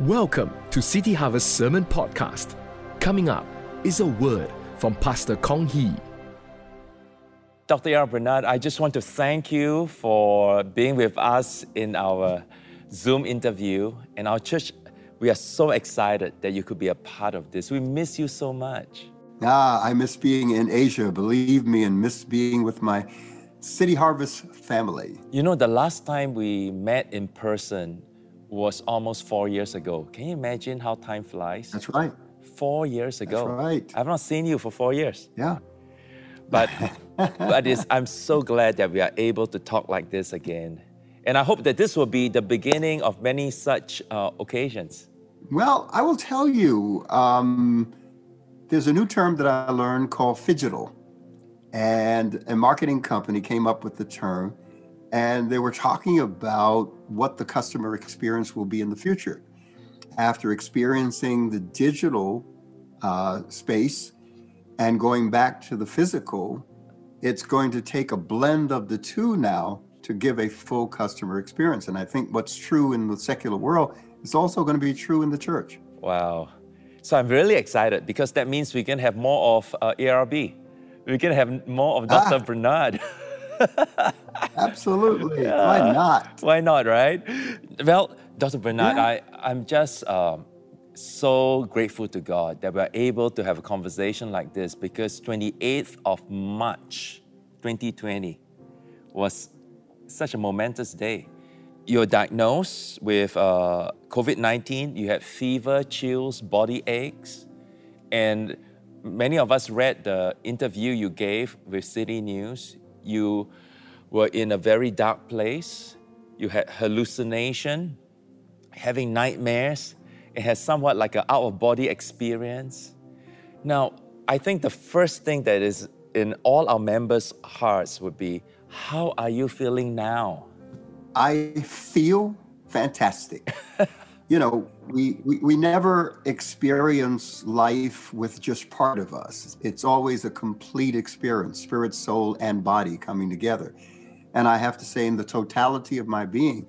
Welcome to City Harvest Sermon Podcast. Coming up is a word from Pastor Kong Hee. Dr. A.R. Bernard, I just want to thank you for being with us in our Zoom interview. And our church, we are so excited that you could be a part of this. We miss you so much. Ah, I miss being in Asia, believe me, and miss being with my City Harvest family. You know, the last time we met in person was almost four years ago. Can you imagine how time flies? That's right. Four years ago. That's right. I've not seen you for four years. Yeah. But, but it's, I'm so glad that we are able to talk like this again. And I hope that this will be the beginning of many such uh, occasions. Well, I will tell you, um, there's a new term that I learned called phygital. And a marketing company came up with the term and they were talking about what the customer experience will be in the future. After experiencing the digital uh, space and going back to the physical, it's going to take a blend of the two now to give a full customer experience. And I think what's true in the secular world is also going to be true in the church. Wow. So I'm really excited because that means we can have more of uh, ARB. We can have more of Dr. Ah. Bernard. Absolutely. Yeah. Why not? Why not, right? Well, Dr. Bernard, yeah. I, I'm just um, so grateful to God that we're able to have a conversation like this because 28th of March 2020 was such a momentous day. You were diagnosed with uh, COVID 19, you had fever, chills, body aches, and many of us read the interview you gave with City News you were in a very dark place, you had hallucination, having nightmares, it has somewhat like an out of body experience. Now, I think the first thing that is in all our members' hearts would be how are you feeling now? I feel fantastic. you know, we, we, we never experience life with just part of us. It's always a complete experience, spirit, soul, and body coming together. And I have to say, in the totality of my being,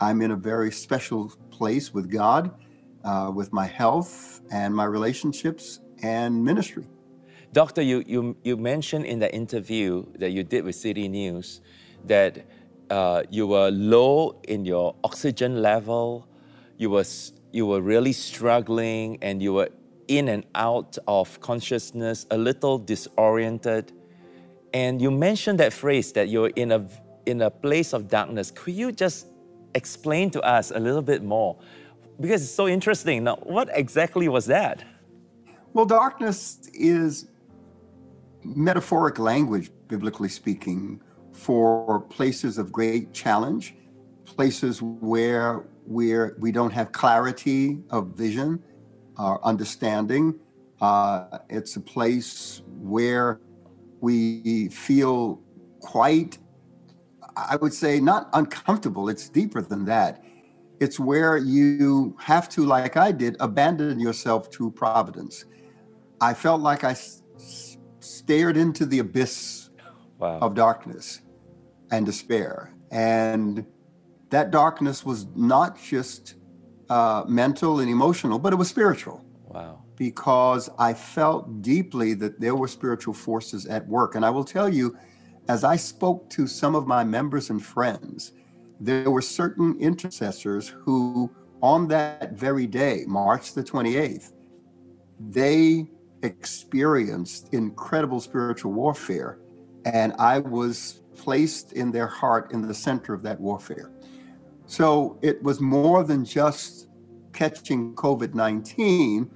I'm in a very special place with God, uh, with my health and my relationships and ministry. Doctor, you, you, you mentioned in the interview that you did with City News that uh, you were low in your oxygen level, you were you were really struggling and you were in and out of consciousness, a little disoriented. And you mentioned that phrase that you're in a in a place of darkness. Could you just explain to us a little bit more? Because it's so interesting. Now, what exactly was that? Well, darkness is metaphoric language, biblically speaking, for places of great challenge, places where where we don't have clarity of vision or understanding. Uh, it's a place where we feel quite, I would say, not uncomfortable. It's deeper than that. It's where you have to, like I did, abandon yourself to providence. I felt like I s- stared into the abyss wow. of darkness and despair. And that darkness was not just uh, mental and emotional, but it was spiritual. Wow. Because I felt deeply that there were spiritual forces at work. And I will tell you, as I spoke to some of my members and friends, there were certain intercessors who, on that very day, March the 28th, they experienced incredible spiritual warfare. And I was placed in their heart in the center of that warfare. So it was more than just catching COVID 19,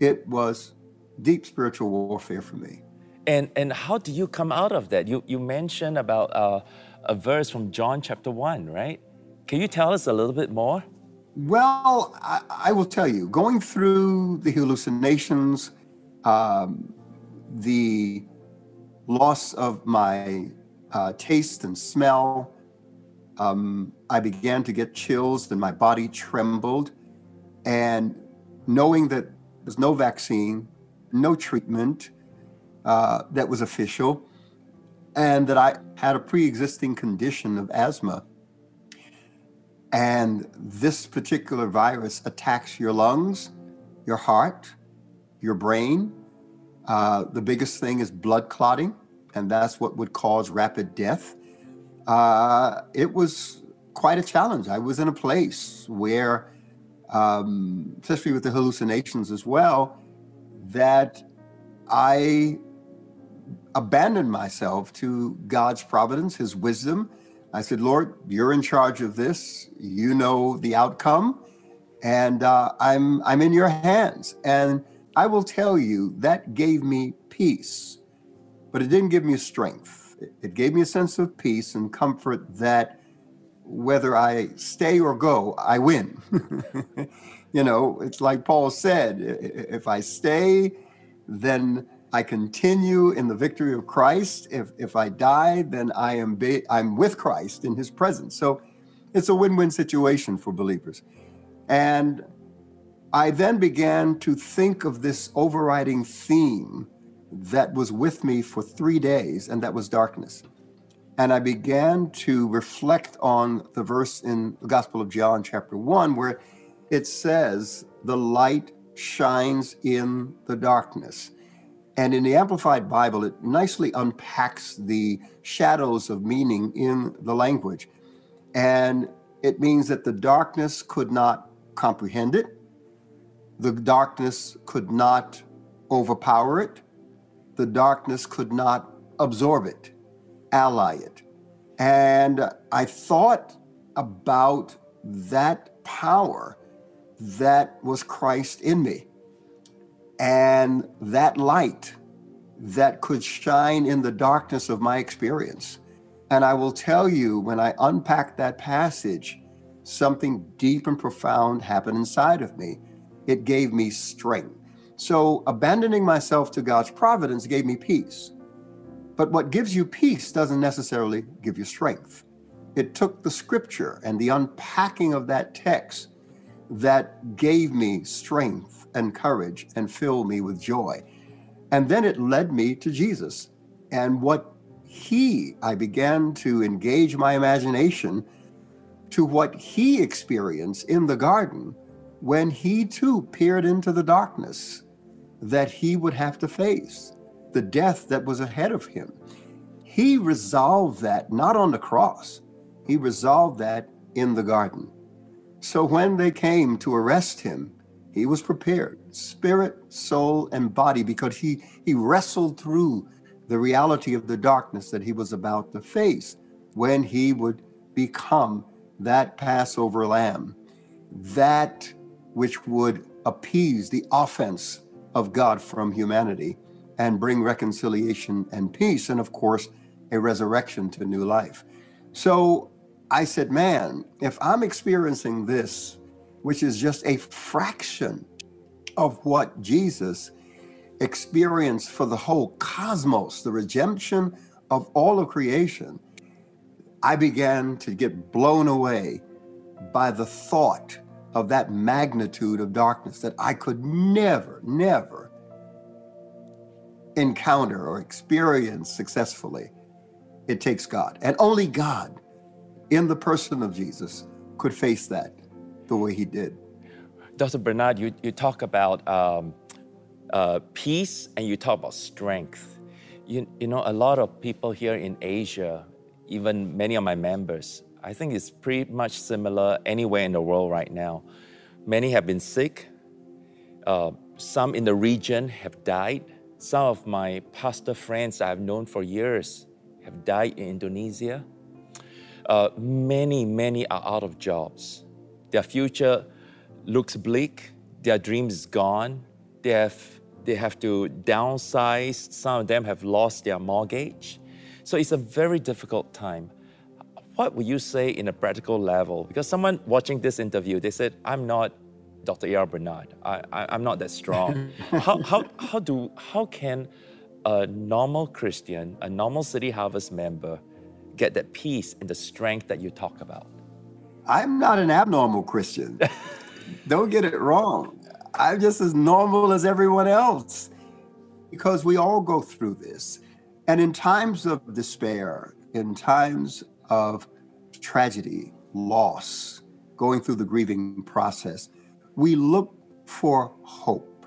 it was deep spiritual warfare for me. And, and how do you come out of that? You, you mentioned about uh, a verse from John chapter 1, right? Can you tell us a little bit more? Well, I, I will tell you, going through the hallucinations, um, the loss of my uh, taste and smell, um, I began to get chills, and my body trembled. And knowing that there's no vaccine, no treatment uh, that was official, and that I had a pre existing condition of asthma. and this particular virus attacks your lungs, your heart, your brain. Uh, the biggest thing is blood clotting, and that's what would cause rapid death. Uh, it was quite a challenge. I was in a place where, um, especially with the hallucinations as well, that I abandoned myself to God's providence, His wisdom. I said, Lord, you're in charge of this. You know the outcome, and uh, I'm I'm in your hands. And I will tell you that gave me peace, but it didn't give me strength. It gave me a sense of peace and comfort that whether I stay or go, I win. you know, it's like Paul said if I stay, then I continue in the victory of Christ. If, if I die, then I am I'm with Christ in his presence. So it's a win win situation for believers. And I then began to think of this overriding theme that was with me for three days, and that was darkness. And I began to reflect on the verse in the Gospel of John, chapter 1, where it says, The light shines in the darkness. And in the Amplified Bible, it nicely unpacks the shadows of meaning in the language. And it means that the darkness could not comprehend it, the darkness could not overpower it, the darkness could not absorb it ally it. And I thought about that power that was Christ in me and that light that could shine in the darkness of my experience. And I will tell you, when I unpacked that passage, something deep and profound happened inside of me. It gave me strength. So, abandoning myself to God's providence gave me peace. But what gives you peace doesn't necessarily give you strength. It took the scripture and the unpacking of that text that gave me strength and courage and filled me with joy. And then it led me to Jesus. And what he, I began to engage my imagination to what he experienced in the garden when he too peered into the darkness that he would have to face the death that was ahead of him. He resolved that not on the cross, he resolved that in the garden. So when they came to arrest him, he was prepared, spirit, soul, and body, because he, he wrestled through the reality of the darkness that he was about to face when he would become that Passover lamb, that which would appease the offense of God from humanity and bring reconciliation and peace, and of course, a resurrection to new life. So I said, man, if I'm experiencing this, which is just a fraction of what Jesus experienced for the whole cosmos, the redemption of all of creation, I began to get blown away by the thought of that magnitude of darkness that I could never, never encounter or experience successfully, it takes God. And only God, in the person of Jesus, could face that the way he did. Dr. Bernard, you, you talk about um, uh, peace and you talk about strength. You, you know, a lot of people here in Asia, even many of my members, I think it's pretty much similar anywhere in the world right now. Many have been sick. Uh, some in the region have died. Some of my pastor friends I've known for years have died in Indonesia. Uh, many, many are out of jobs. Their future looks bleak. Their dreams is gone. They have, they have to downsize. Some of them have lost their mortgage. So it's a very difficult time. What would you say in a practical level? Because someone watching this interview, they said, I'm not Dr. A.R. Bernard. I, I, am not that strong. how, how, how, do, how can a normal Christian, a normal City Harvest member, get that peace and the strength that you talk about? I'm not an abnormal Christian. Don't get it wrong. I'm just as normal as everyone else because we all go through this. And in times of despair, in times of tragedy, loss, going through the grieving process, we look for hope.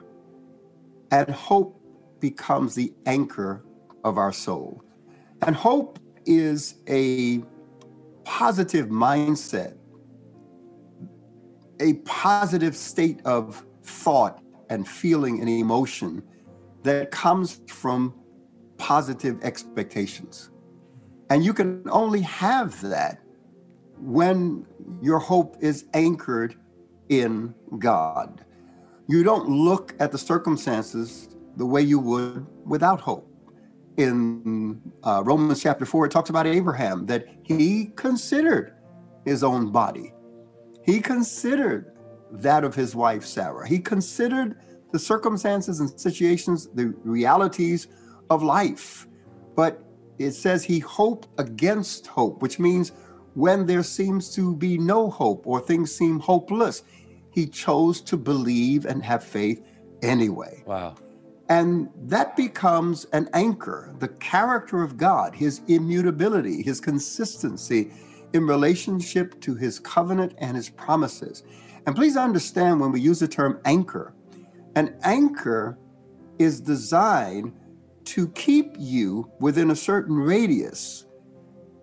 And hope becomes the anchor of our soul. And hope is a positive mindset, a positive state of thought and feeling and emotion that comes from positive expectations. And you can only have that when your hope is anchored in God. You don't look at the circumstances the way you would without hope. In uh, Romans chapter 4, it talks about Abraham that he considered his own body. He considered that of his wife Sarah. He considered the circumstances and situations, the realities of life. But it says he hoped against hope, which means when there seems to be no hope or things seem hopeless, he chose to believe and have faith anyway. Wow. And that becomes an anchor, the character of God, his immutability, his consistency in relationship to his covenant and his promises. And please understand when we use the term anchor, an anchor is designed to keep you within a certain radius.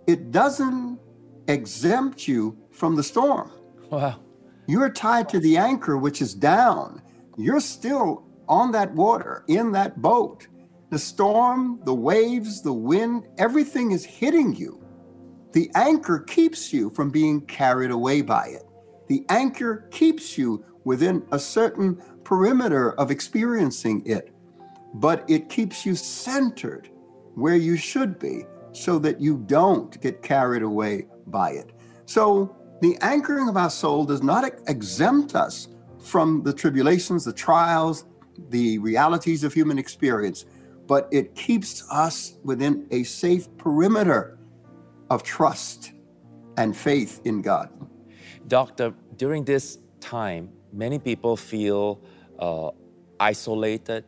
It doesn't exempt you from the storm. Wow. You're tied to the anchor, which is down. You're still on that water, in that boat. The storm, the waves, the wind, everything is hitting you. The anchor keeps you from being carried away by it. The anchor keeps you within a certain perimeter of experiencing it, but it keeps you centered where you should be so that you don't get carried away by it. So, the anchoring of our soul does not exempt us from the tribulations, the trials, the realities of human experience, but it keeps us within a safe perimeter of trust and faith in God. Doctor, during this time, many people feel uh, isolated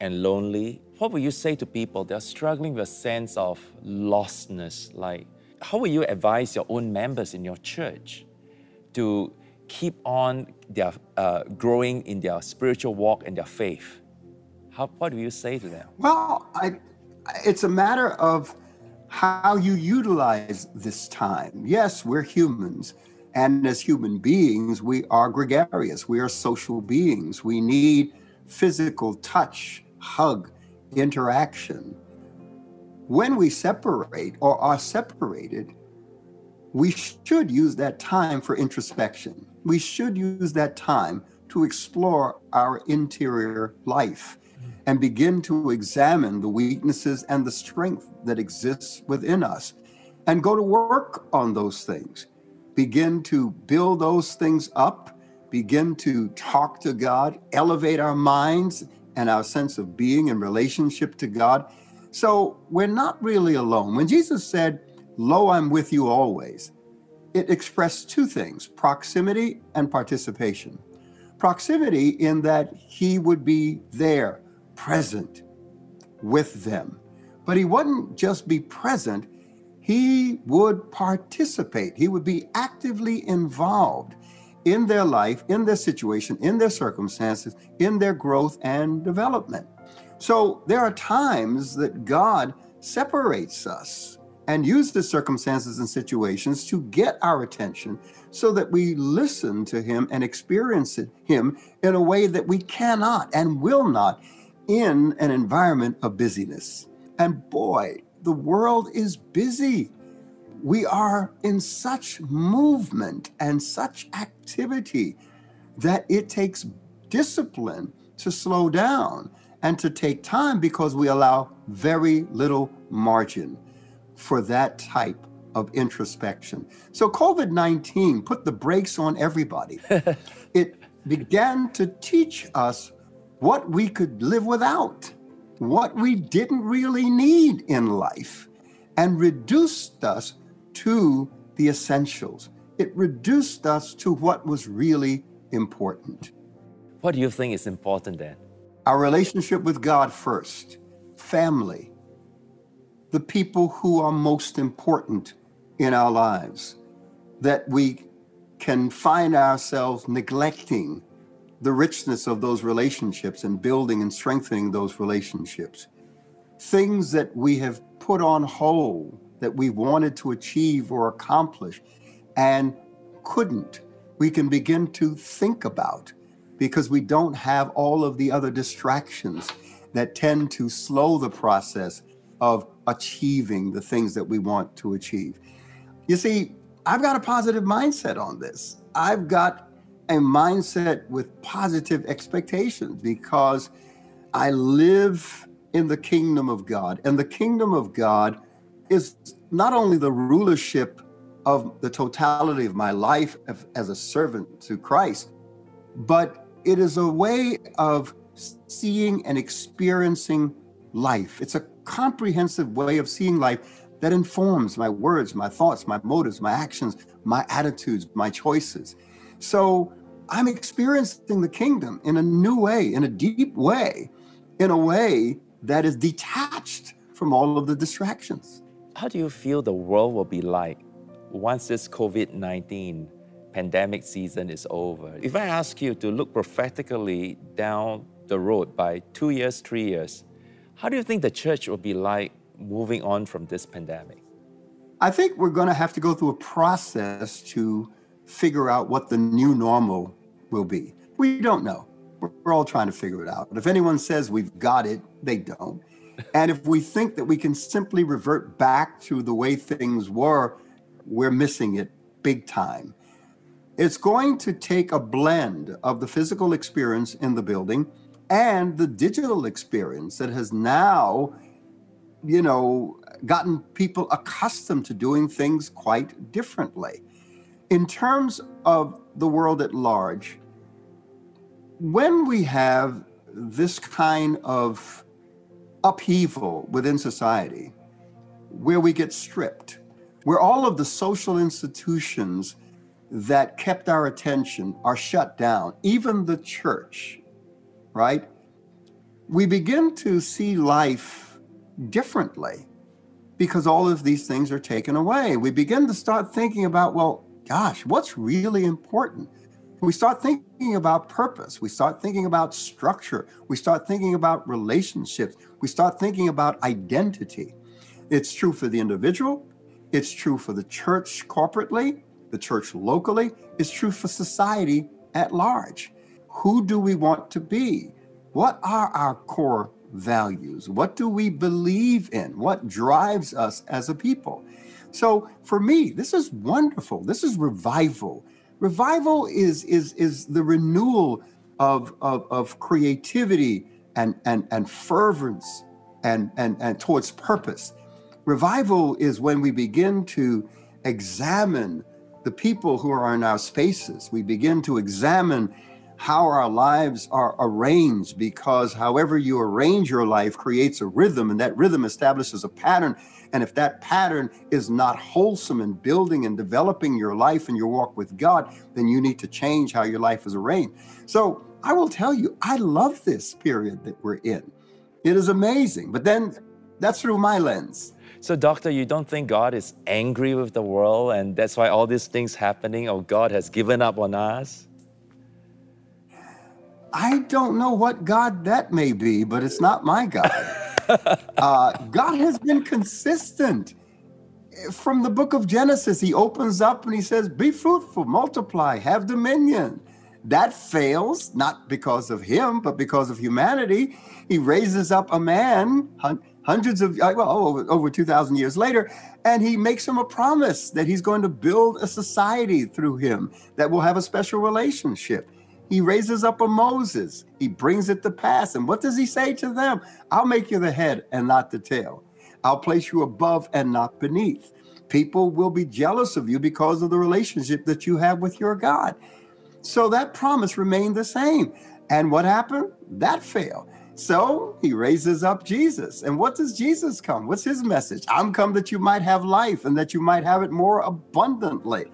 and lonely. What would you say to people that are struggling with a sense of lostness? Like, how will you advise your own members in your church to keep on their uh, growing in their spiritual walk and their faith? How, what do you say to them? Well, I, it's a matter of how you utilize this time. Yes, we're humans. And as human beings, we are gregarious. We are social beings. We need physical touch, hug, interaction. When we separate or are separated, we should use that time for introspection. We should use that time to explore our interior life and begin to examine the weaknesses and the strength that exists within us and go to work on those things. Begin to build those things up, begin to talk to God, elevate our minds and our sense of being in relationship to God. So we're not really alone. When Jesus said, Lo, I'm with you always, it expressed two things proximity and participation. Proximity, in that he would be there, present with them. But he wouldn't just be present, he would participate. He would be actively involved in their life, in their situation, in their circumstances, in their growth and development. So there are times that God separates us and uses the circumstances and situations to get our attention so that we listen to Him and experience Him in a way that we cannot and will not in an environment of busyness. And boy, the world is busy. We are in such movement and such activity that it takes discipline to slow down and to take time because we allow very little margin for that type of introspection. So COVID 19 put the brakes on everybody. it began to teach us what we could live without what we didn't really need in life and reduced us to the essentials. It reduced us to what was really important. What do you think is important then? Our relationship with God first, family, the people who are most important in our lives, that we can find ourselves neglecting the richness of those relationships and building and strengthening those relationships. Things that we have put on hold that we wanted to achieve or accomplish and couldn't, we can begin to think about because we don't have all of the other distractions that tend to slow the process of achieving the things that we want to achieve. You see, I've got a positive mindset on this. I've got a mindset with positive expectations because I live in the kingdom of God. And the kingdom of God is not only the rulership of the totality of my life as a servant to Christ, but it is a way of seeing and experiencing life. It's a comprehensive way of seeing life that informs my words, my thoughts, my motives, my actions, my attitudes, my choices. So I'm experiencing the kingdom in a new way, in a deep way, in a way that is detached from all of the distractions. How do you feel the world will be like once this COVID 19 pandemic season is over? If I ask you to look prophetically down the road by two years, three years, how do you think the church will be like moving on from this pandemic? I think we're going to have to go through a process to figure out what the new normal will be. We don't know. We're all trying to figure it out. But if anyone says we've got it, they don't. And if we think that we can simply revert back to the way things were, we're missing it big time. It's going to take a blend of the physical experience in the building and the digital experience that has now, you know, gotten people accustomed to doing things quite differently. In terms of the world at large, when we have this kind of upheaval within society, where we get stripped, where all of the social institutions that kept our attention are shut down, even the church, right? We begin to see life differently because all of these things are taken away. We begin to start thinking about, well, gosh, what's really important? we start thinking about purpose, we start thinking about structure, we start thinking about relationships, we start thinking about identity. It's true for the individual, it's true for the church corporately, the church locally, it's true for society at large. Who do we want to be? What are our core values? What do we believe in? What drives us as a people? So for me, this is wonderful. This is revival. Revival is is is the renewal of of, of creativity and and and fervence and and and towards purpose. Revival is when we begin to examine the people who are in our spaces. We begin to examine how our lives are arranged because however you arrange your life creates a rhythm and that rhythm establishes a pattern. And if that pattern is not wholesome in building and developing your life and your walk with God then you need to change how your life is arranged. So i will tell you i love this period that we're in. It is amazing. But then that's through my lens so, doctor, you don't think God is angry with the world and that's why all these things happening, or God has given up on us? I don't know what God that may be, but it's not my God. uh, God has been consistent. From the book of Genesis, he opens up and he says, Be fruitful, multiply, have dominion. That fails, not because of him, but because of humanity. He raises up a man hundreds of, uh, well, over, over 2,000 years later, and he makes him a promise that he's going to build a society through him that will have a special relationship. He raises up a Moses. He brings it to pass. And what does he say to them? I'll make you the head and not the tail. I'll place you above and not beneath. People will be jealous of you because of the relationship that you have with your God. So that promise remained the same. And what happened? That failed. So he raises up Jesus. And what does Jesus come? What's his message? I'm come that you might have life and that you might have it more abundantly.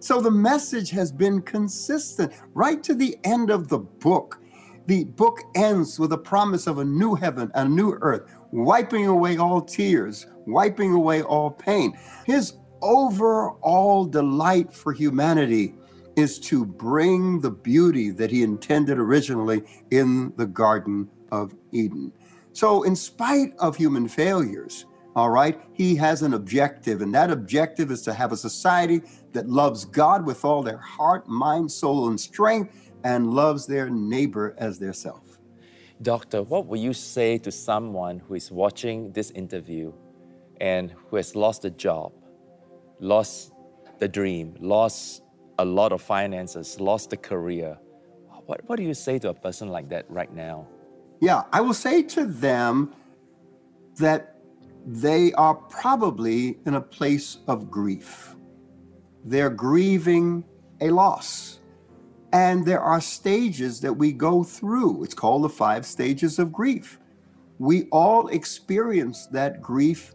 So the message has been consistent right to the end of the book. The book ends with a promise of a new heaven, and a new earth, wiping away all tears, wiping away all pain. His overall delight for humanity is to bring the beauty that he intended originally in the Garden of Eden. So, in spite of human failures, all right, he has an objective, and that objective is to have a society that loves God with all their heart, mind, soul, and strength, and loves their neighbor as their self. Doctor, what will you say to someone who is watching this interview and who has lost a job, lost the dream, lost a lot of finances, lost a career? What, what do you say to a person like that right now? Yeah, I will say to them that they are probably in a place of grief. They're grieving a loss. And there are stages that we go through. It's called the five stages of grief. We all experience that grief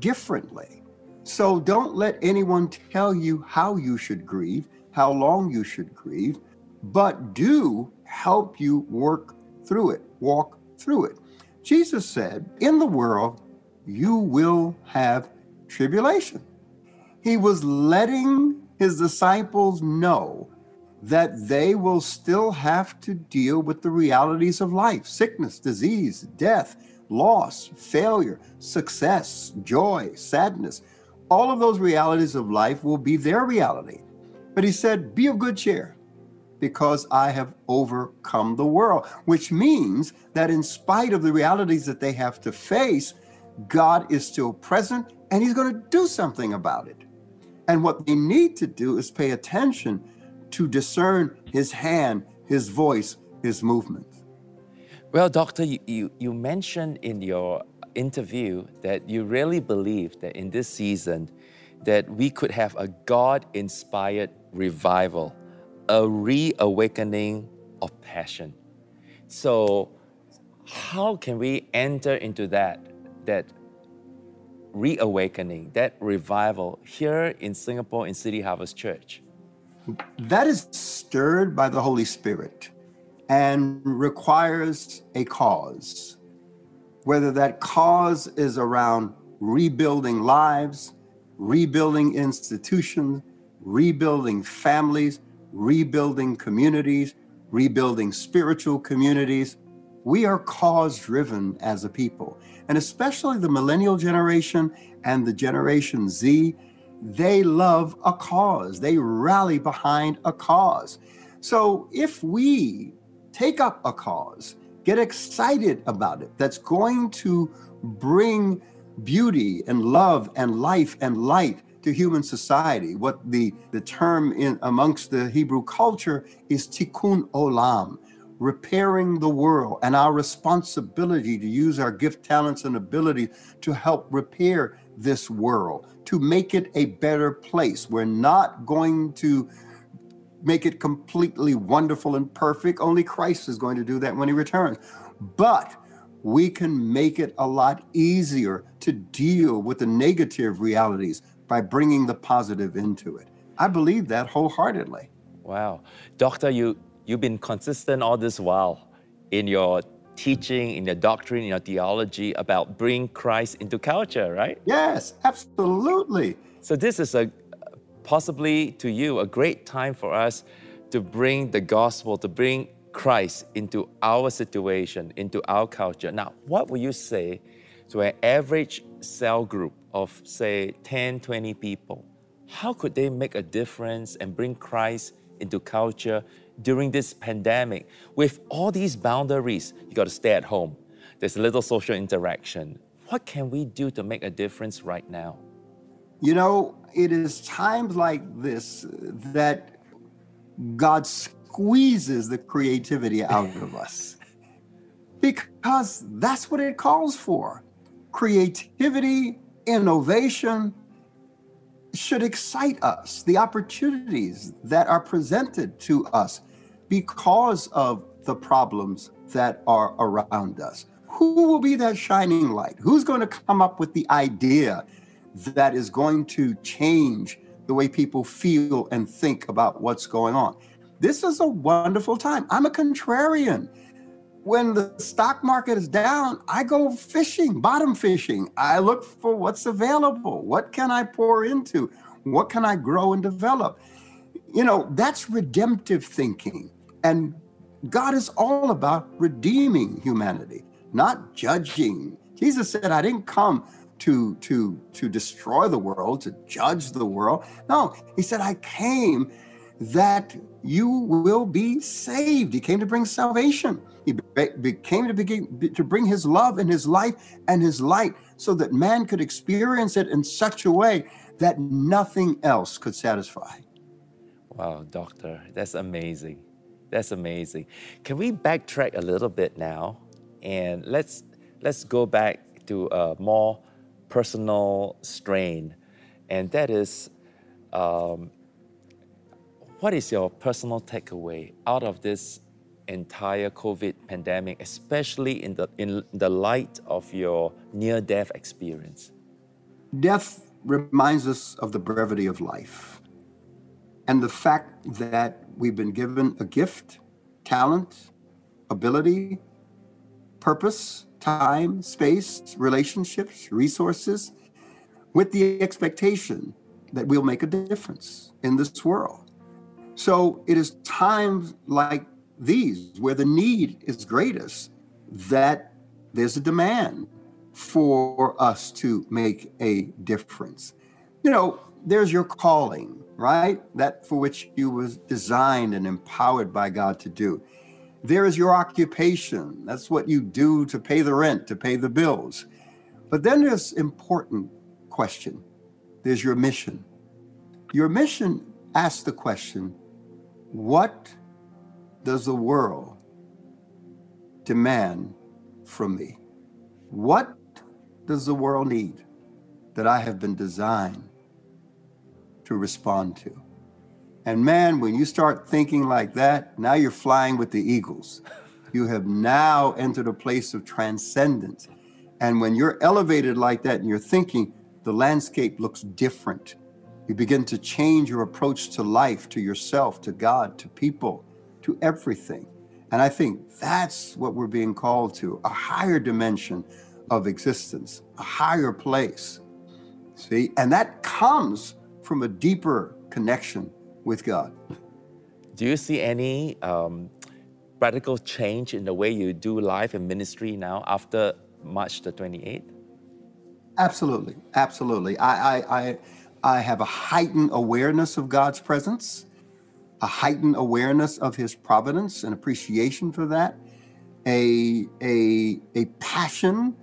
differently. So don't let anyone tell you how you should grieve, how long you should grieve, but do help you work through it, walk through it. Jesus said, In the world, you will have tribulation. He was letting his disciples know that they will still have to deal with the realities of life sickness, disease, death, loss, failure, success, joy, sadness. All of those realities of life will be their reality. But he said, Be of good cheer because I have overcome the world, which means that in spite of the realities that they have to face, God is still present and he's going to do something about it. And what they need to do is pay attention to discern his hand, his voice, his movement. Well, Doctor, you, you, you mentioned in your interview that you really believe that in this season that we could have a God-inspired revival, a reawakening of passion. So how can we enter into that, that reawakening, that revival here in Singapore in City Harvest Church? that is stirred by the Holy Spirit and requires a cause. Whether that cause is around rebuilding lives, rebuilding institutions, rebuilding families, rebuilding communities, rebuilding spiritual communities. We are cause driven as a people, and especially the millennial generation and the Generation Z they love a cause, they rally behind a cause. So if we take up a cause, get excited about it, that's going to bring beauty and love and life and light to human society. What the, the term in amongst the Hebrew culture is tikkun olam, repairing the world, and our responsibility to use our gift, talents, and ability to help repair this world, to make it a better place. We're not going to make it completely wonderful and perfect. Only Christ is going to do that when he returns. But we can make it a lot easier to deal with the negative realities by bringing the positive into it. I believe that wholeheartedly. Wow. Doctor, you, you've been consistent all this while in your teaching, in your doctrine, in your theology about bring Christ into culture, right? Yes, absolutely. So this is a possibly to you a great time for us to bring the gospel, to bring Christ into our situation, into our culture. Now, what would you say to an average cell group of say 10, 20 people? How could they make a difference and bring Christ into culture during this pandemic with all these boundaries. You got to stay at home. There's little social interaction. What can we do to make a difference right now? You know, it is times like this that God squeezes the creativity out of us because that's what it calls for creativity, innovation, should excite us, the opportunities that are presented to us because of the problems that are around us. Who will be that shining light? Who's going to come up with the idea that is going to change the way people feel and think about what's going on? This is a wonderful time. I'm a contrarian when the stock market is down, I go fishing, bottom fishing. I look for what's available. What can I pour into? What can I grow and develop? You know, that's redemptive thinking. And God is all about redeeming humanity, not judging. Jesus said, I didn't come to to to destroy the world, to judge the world. No, he said, I came that you will be saved. He came to bring salvation. He came to, begin, to bring his love and his life and his light so that man could experience it in such a way that nothing else could satisfy. Wow, doctor, that's amazing. That's amazing. Can we backtrack a little bit now and let's let's go back to a more personal strain, and that is, um, what is your personal takeaway out of this entire COVID pandemic, especially in the in the light of your near-death experience? Death reminds us of the brevity of life and the fact that we've been given a gift, talent, ability, purpose, time, space, relationships, resources, with the expectation that we'll make a difference in this world. So it is times like these where the need is greatest that there's a demand for us to make a difference. You know, there's your calling, right? That for which you was designed and empowered by God to do. There is your occupation. That's what you do to pay the rent, to pay the bills. But then there's important question. There's your mission. Your mission asks the question, what does the world demand from me? What does the world need that I have been designed to respond to? And man, when you start thinking like that, now you're flying with the eagles. You have now entered a place of transcendence. And when you're elevated like that and you're thinking, the landscape looks different. You begin to change your approach to life, to yourself, to God, to people, to everything. And I think that's what we're being called to a higher dimension of existence, a higher place. See, and that comes from a deeper connection with God. Do you see any um, radical change in the way you do life and ministry now after March the 28th? Absolutely, absolutely. I, I, I, I have a heightened awareness of God's presence, a heightened awareness of His providence and appreciation for that, a, a, a passion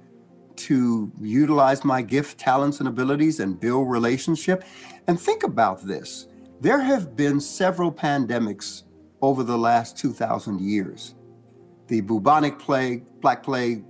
to utilize my gift, talents, and abilities and build relationship. And think about this there have been several pandemics over the last 2,000 years. The bubonic plague, Black Plague,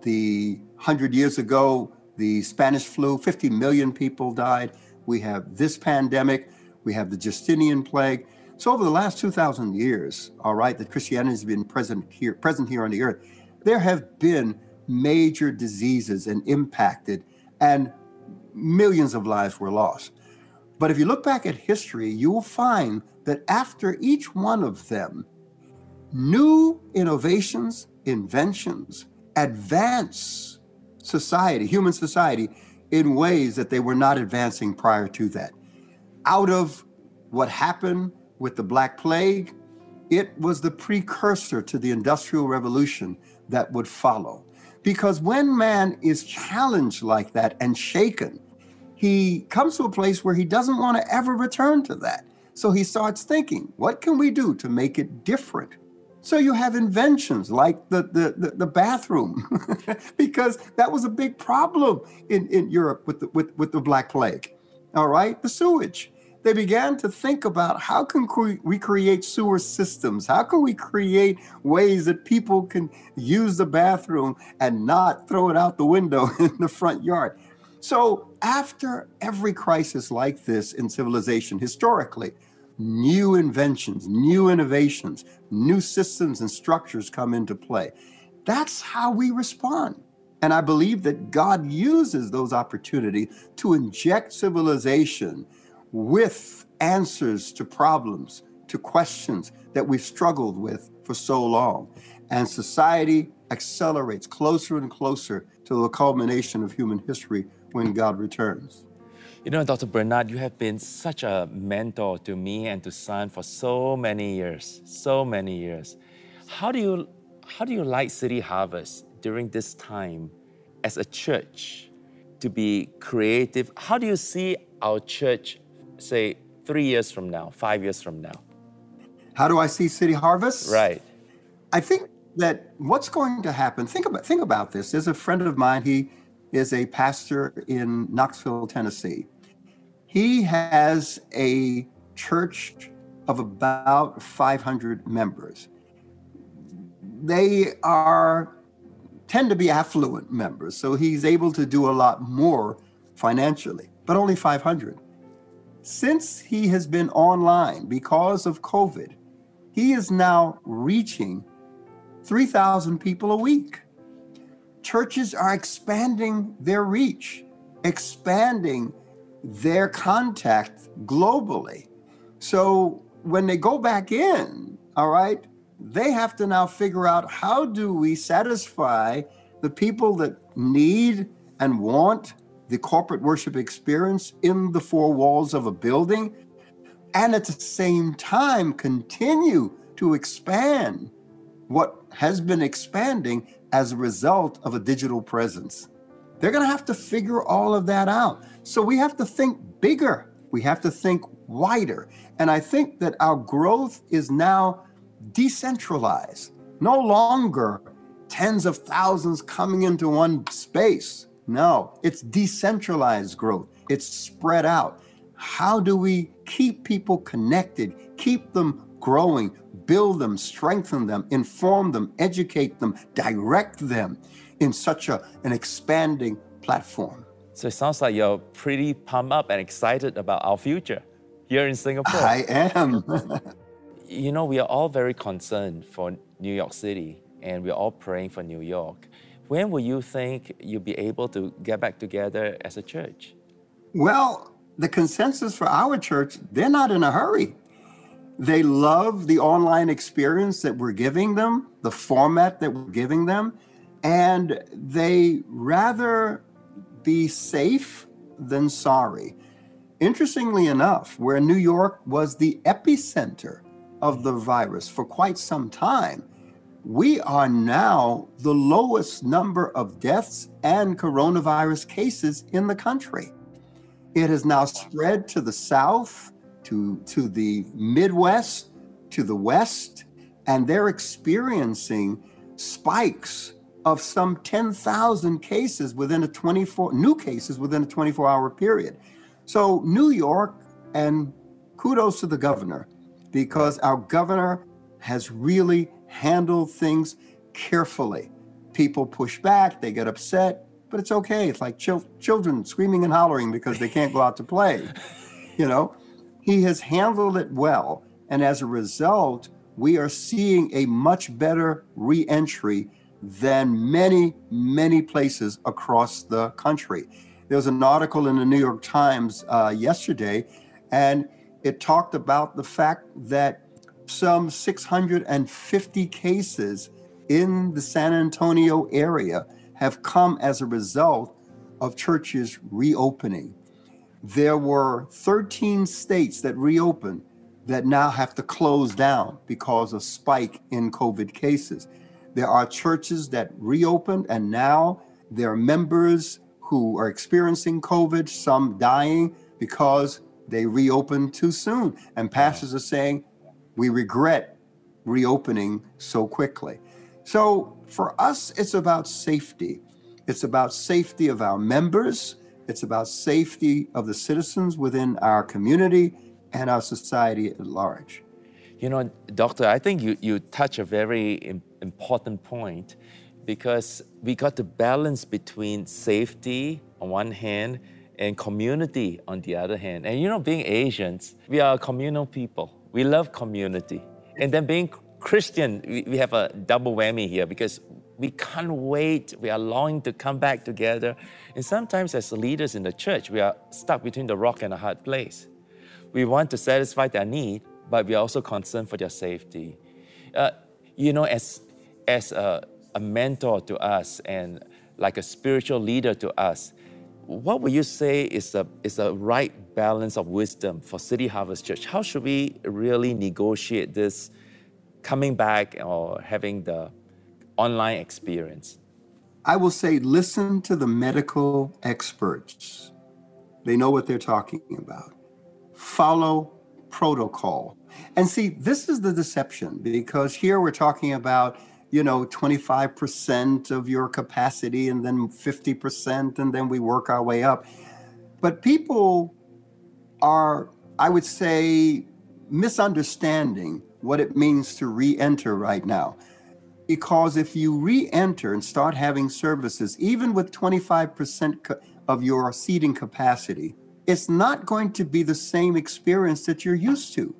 the 100 years ago, the Spanish flu, 50 million people died. We have this pandemic, we have the Justinian plague. So over the last 2,000 years, all right, that Christianity has been present here, present here on the earth, there have been major diseases and impacted, and millions of lives were lost. But if you look back at history, you will find that after each one of them, new innovations, inventions advance society, human society, in ways that they were not advancing prior to that. Out of what happened with the Black Plague, it was the precursor to the Industrial Revolution that would follow. Because when man is challenged like that and shaken, he comes to a place where he doesn't want to ever return to that. So he starts thinking, what can we do to make it different? So you have inventions like the, the, the, the bathroom, because that was a big problem in, in Europe with the, with, with the Black Plague. All right, the sewage. They began to think about how can we create sewer systems? How can we create ways that people can use the bathroom and not throw it out the window in the front yard? So, after every crisis like this in civilization, historically, new inventions, new innovations, new systems and structures come into play. That's how we respond. And I believe that God uses those opportunities to inject civilization with answers to problems, to questions that we've struggled with for so long. And society accelerates closer and closer to the culmination of human history when God returns. You know, Dr. Bernard, you have been such a mentor to me and to Sun for so many years, so many years. How do you how do you like City Harvest during this time as a church to be creative? How do you see our church, say, three years from now, five years from now? How do I see City Harvest? Right. I think that what's going to happen, think about think about this. There's a friend of mine, he is a pastor in Knoxville, Tennessee. He has a church of about 500 members. They are tend to be affluent members, so he's able to do a lot more financially, but only 500. Since he has been online because of COVID, he is now reaching 3,000 people a week. Churches are expanding their reach, expanding their contact globally. So when they go back in, all right, they have to now figure out how do we satisfy the people that need and want the corporate worship experience in the four walls of a building and at the same time continue to expand what has been expanding as a result of a digital presence. They're going to have to figure all of that out. So we have to think bigger. We have to think wider. And I think that our growth is now decentralized, no longer tens of thousands coming into one space. No, it's decentralized growth, it's spread out. How do we keep people connected, keep them growing, build them, strengthen them, inform them, educate them, direct them in such a, an expanding platform? So it sounds like you're pretty pumped up and excited about our future here in Singapore. I am. you know, we are all very concerned for New York City and we're all praying for New York. When will you think you'll be able to get back together as a church? Well, the consensus for our church, they're not in a hurry. They love the online experience that we're giving them, the format that we're giving them, and they rather be safe than sorry. Interestingly enough, where New York was the epicenter of the virus for quite some time, we are now the lowest number of deaths and coronavirus cases in the country. It has now spread to the south, to, to the Midwest, to the West, and they're experiencing spikes of some 10,000 cases within a 24 new cases within a 24 hour period. So New York and kudos to the governor because our governor has really handle things carefully. People push back, they get upset, but it's okay. It's like chil- children screaming and hollering because they can't go out to play. You know, he has handled it well. And as a result, we are seeing a much better reentry than many, many places across the country. There was an article in the New York Times uh, yesterday, and it talked about the fact that some 650 cases in the San Antonio area have come as a result of churches reopening. There were 13 states that reopened that now have to close down because of spike in COVID cases. There are churches that reopened and now there are members who are experiencing COVID, some dying because they reopened too soon. And pastors are saying, we regret reopening so quickly. So for us, it's about safety. It's about safety of our members. It's about safety of the citizens within our community and our society at large. You know, Doctor, I think you, you touch a very important point because we got to balance between safety on one hand and community on the other hand. And you know, being Asians, we are communal people we love community. And then being Christian, we, we have a double whammy here because we can't wait. We are longing to come back together. And sometimes, as leaders in the church, we are stuck between the rock and a hard place. We want to satisfy their need, but we are also concerned for their safety. Uh, you know, as, as a, a mentor to us and like a spiritual leader to us, what would you say is a, is a right balance of wisdom for City Harvest Church? How should we really negotiate this coming back or having the online experience? I will say listen to the medical experts. They know what they're talking about. Follow protocol. And see, this is the deception because here we're talking about, you know, 25% of your capacity and then 50%, and then we work our way up. But people are, I would say, misunderstanding what it means to re enter right now. Because if you re enter and start having services, even with 25% of your seating capacity, it's not going to be the same experience that you're used to.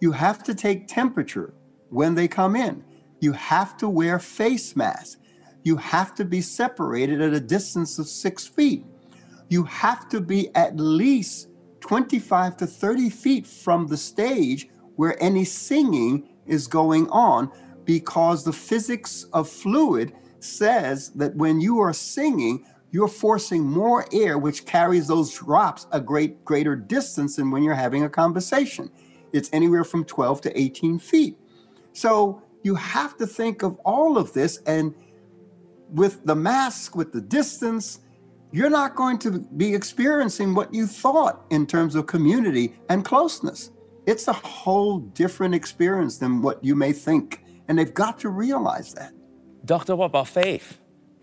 You have to take temperature when they come in. You have to wear face masks. You have to be separated at a distance of six feet. You have to be at least 25 to 30 feet from the stage where any singing is going on because the physics of fluid says that when you are singing, you're forcing more air, which carries those drops a great greater distance than when you're having a conversation. It's anywhere from 12 to 18 feet. So you have to think of all of this. And with the mask, with the distance, you're not going to be experiencing what you thought in terms of community and closeness. It's a whole different experience than what you may think. And they've got to realize that. Doctor, what about faith?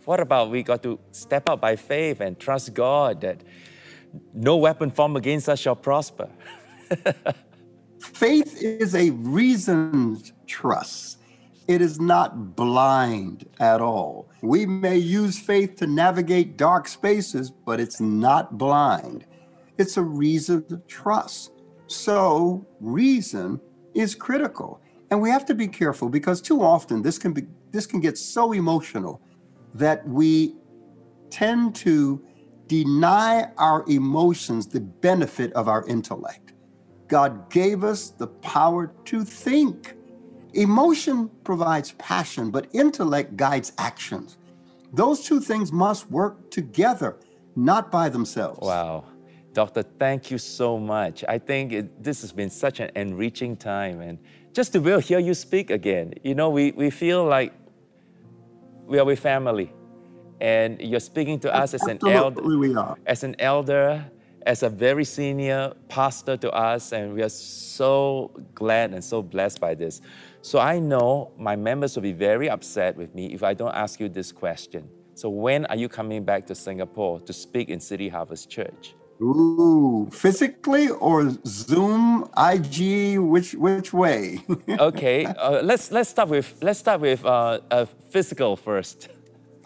What about we got to step out by faith and trust God that no weapon formed against us shall prosper? faith is a reasoned trust. It is not blind at all. We may use faith to navigate dark spaces, but it's not blind. It's a reasoned trust. So, reason is critical. And we have to be careful because too often this can be this can get so emotional that we tend to deny our emotions the benefit of our intellect. God gave us the power to think. Emotion provides passion, but intellect guides actions. Those two things must work together, not by themselves. Wow. Doctor, thank you so much. I think it, this has been such an enriching time. And just to be able to hear you speak again, you know, we, we feel like we are with family. And you're speaking to us as an elder, we are. as an elder, as a very senior pastor to us, and we are so glad and so blessed by this. So I know my members will be very upset with me if I don't ask you this question. So when are you coming back to Singapore to speak in City Harvest Church? Ooh, physically or Zoom, IG, which which way? okay, uh, let's let's start with let's start with uh, uh, physical first.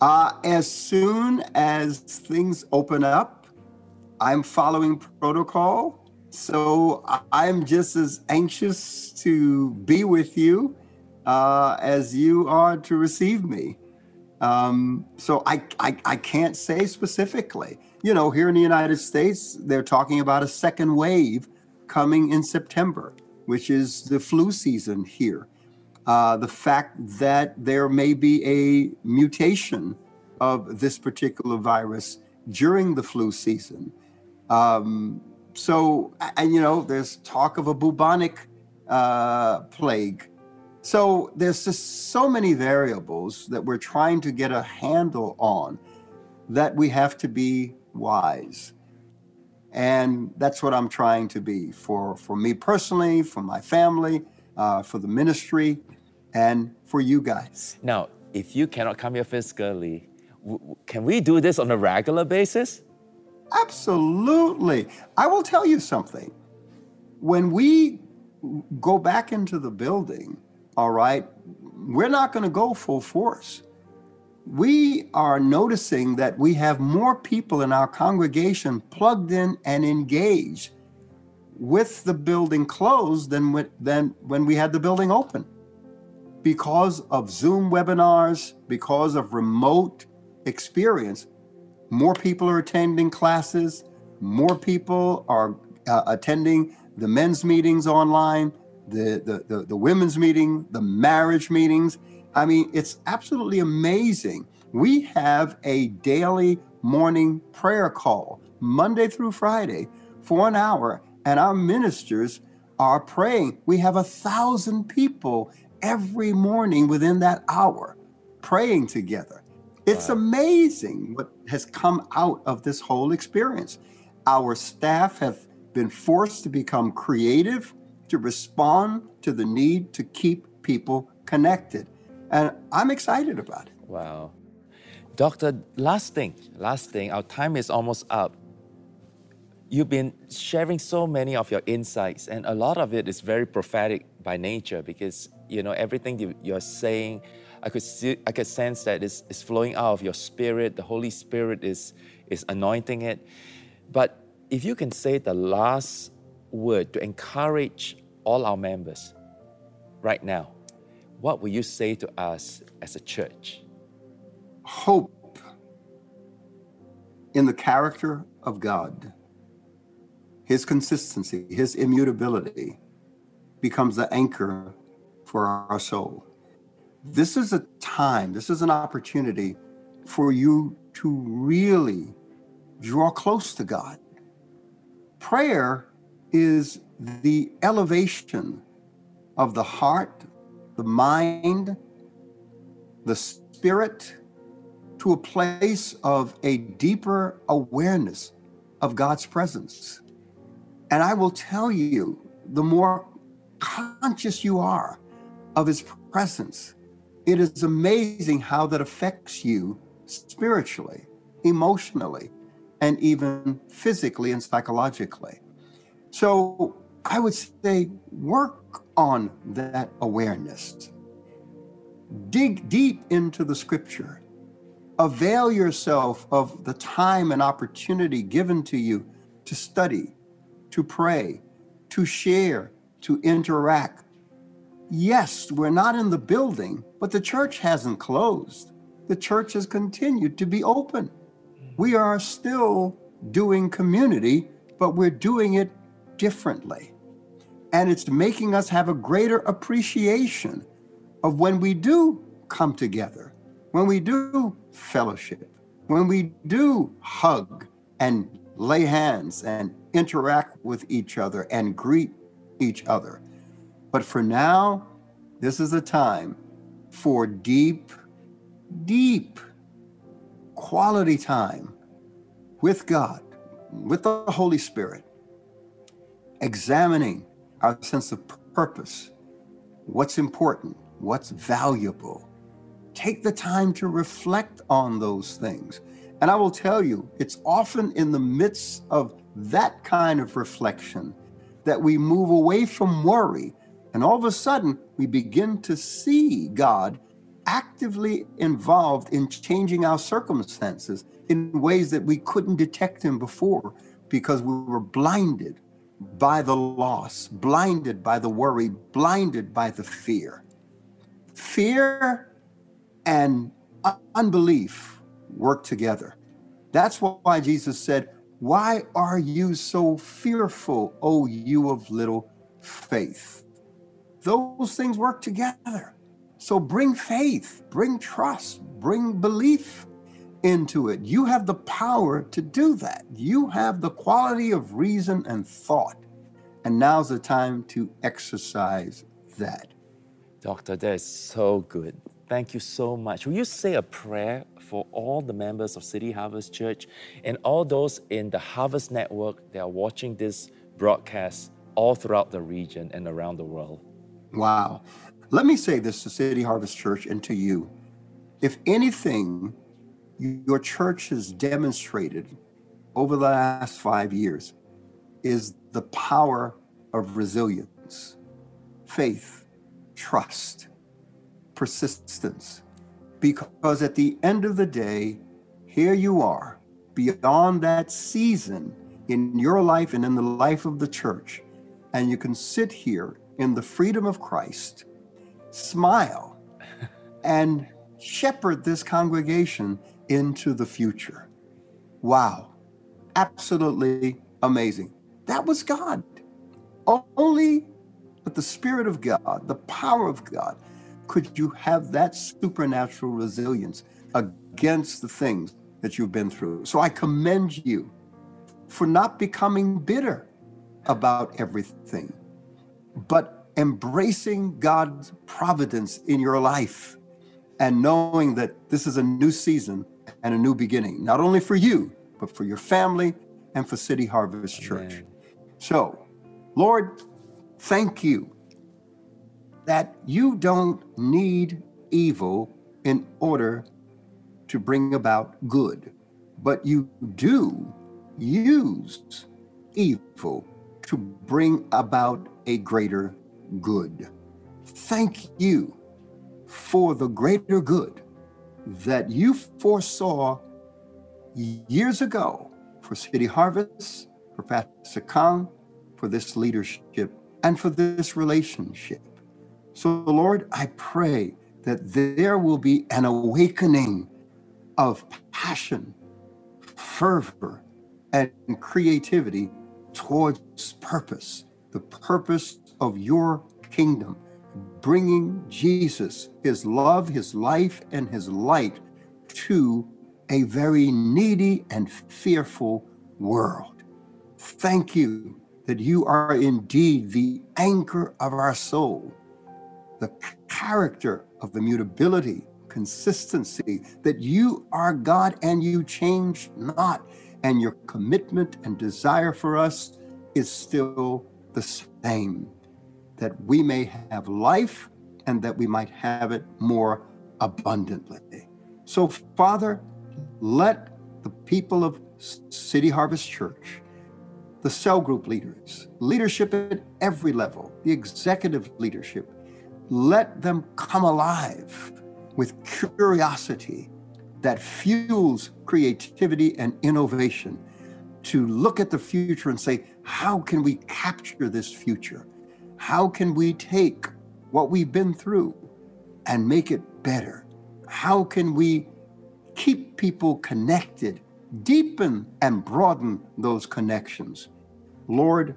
Uh, as soon as things open up, I'm following protocol. So I'm just as anxious to be with you uh, as you are to receive me. Um, so I, I, I can't say specifically. You know, here in the United States, they're talking about a second wave coming in September, which is the flu season here. Uh, the fact that there may be a mutation of this particular virus during the flu season. Um, so, and you know, there's talk of a bubonic uh, plague. So there's just so many variables that we're trying to get a handle on that we have to be wise. And that's what I'm trying to be for, for me personally, for my family, uh, for the ministry, and for you guys. Now, if you cannot come here physically, w- can we do this on a regular basis? Absolutely. I will tell you something. When we go back into the building, all right, we're not going to go full force. We are noticing that we have more people in our congregation plugged in and engaged with the building closed than, with, than when we had the building open. Because of Zoom webinars, because of remote experience, more people are attending classes, more people are uh, attending the men's meetings online, the, the, the, the women's meeting, the marriage meetings. I mean, it's absolutely amazing. We have a daily morning prayer call, Monday through Friday, for an hour, and our ministers are praying. We have a thousand people every morning within that hour praying together. It's wow. amazing what has come out of this whole experience. Our staff have been forced to become creative to respond to the need to keep people connected. And I'm excited about it. Wow. Doctor, last thing, last thing, our time is almost up. You've been sharing so many of your insights, and a lot of it is very prophetic by nature because you know everything you, are saying. I could see, I could sense that it's, it's flowing out of your spirit. The Holy Spirit is is anointing it. But if you can say the last word to encourage all our members right now, what will you say to us as a church? Hope in the character of God, His consistency, His immutability becomes the anchor for our soul. This is a time, this is an opportunity for you to really draw close to God. Prayer is the elevation of the heart, the mind, the spirit to a place of a deeper awareness of God's presence. And I will tell you, the more conscious you are of His presence, it is amazing how that affects you spiritually, emotionally, and even physically and psychologically. So I would say work on that awareness. Dig deep into the scripture. Avail yourself of the time and opportunity given to you to study, to pray, to share, to interact. Yes, we're not in the building, but the church hasn't closed. The church has continued to be open. We are still doing community, but we're doing it differently. And it's making us have a greater appreciation of when we do come together, when we do fellowship, when we do hug and lay hands and interact with each other and greet each other. But for now, this is a time for deep, deep quality time with God, with the Holy Spirit, examining our sense of purpose, what's important, what's valuable. Take the time to reflect on those things. And I will tell you, it's often in the midst of that kind of reflection that we move away from worry. And all of a sudden, we begin to see God actively involved in changing our circumstances in ways that we couldn't detect Him before because we were blinded by the loss, blinded by the worry, blinded by the fear. Fear and unbelief work together. That's why Jesus said, Why are you so fearful, O you of little faith? Those things work together. So bring faith, bring trust, bring belief into it. You have the power to do that. You have the quality of reason and thought. And now's the time to exercise that. Doctor, that is so good. Thank you so much. Will you say a prayer for all the members of City Harvest Church and all those in the Harvest Network that are watching this broadcast all throughout the region and around the world? Wow. Let me say this to City Harvest Church and to you. If anything your church has demonstrated over the last five years is the power of resilience, faith, trust, persistence. Because at the end of the day, here you are, beyond that season in your life and in the life of the church, and you can sit here in the freedom of Christ, smile, and shepherd this congregation into the future. Wow. Absolutely amazing. That was God. Only with the Spirit of God, the power of God, could you have that supernatural resilience against the things that you've been through. So I commend you for not becoming bitter about everything, but embracing God's providence in your life and knowing that this is a new season and a new beginning, not only for you, but for your family and for City Harvest Church. Amen. So, Lord, thank you that you don't need evil in order to bring about good, but you do use evil to bring about a greater good. Thank you for the greater good that you foresaw years ago for City Harvest, for Pastor Kong, for this leadership, and for this relationship. So, Lord, I pray that there will be an awakening of passion, fervor, and creativity towards purpose, the purpose of your kingdom, bringing Jesus, his love, his life, and his light to a very needy and fearful world. Thank you that you are indeed the anchor of our soul, the character of immutability, consistency, that you are God and you change not, and your commitment and desire for us is still the same, that we may have life and that we might have it more abundantly. So, Father, let the people of City Harvest Church, the cell group leaders, leadership at every level, the executive leadership, let them come alive with curiosity that fuels creativity and innovation to look at the future and say, how can we capture this future? How can we take what we've been through and make it better? How can we keep people connected, deepen and broaden those connections? Lord,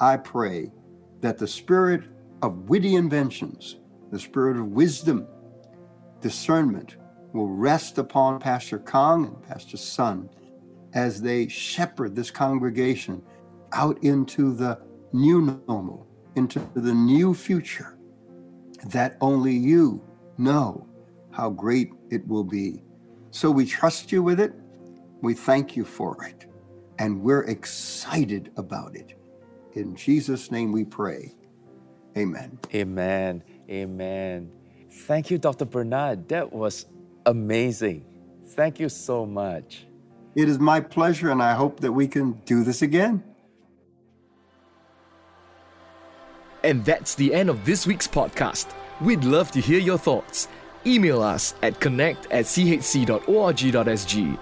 I pray that the spirit of witty inventions, the spirit of wisdom, discernment will rest upon Pastor Kong and Pastor Sun as they shepherd this congregation out into the new normal, into the new future that only you know how great it will be. So we trust you with it. We thank you for it. And we're excited about it. In Jesus' name we pray. Amen. Amen. Amen. Thank you, Dr. Bernard. That was amazing. Thank you so much. It is my pleasure, and I hope that we can do this again. And that's the end of this week's podcast. We'd love to hear your thoughts. Email us at connect at chc.org.sg